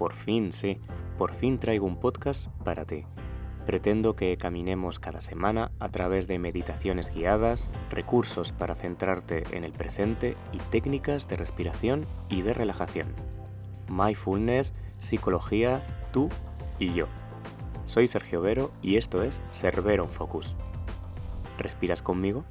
por fin, sí, por fin traigo un podcast para ti. Pretendo que caminemos cada semana a través de meditaciones guiadas, recursos para centrarte en el presente y técnicas de respiración y de relajación. Mindfulness, psicología, tú y yo. Soy Sergio Vero y esto es Cerbero Focus. ¿Respiras conmigo?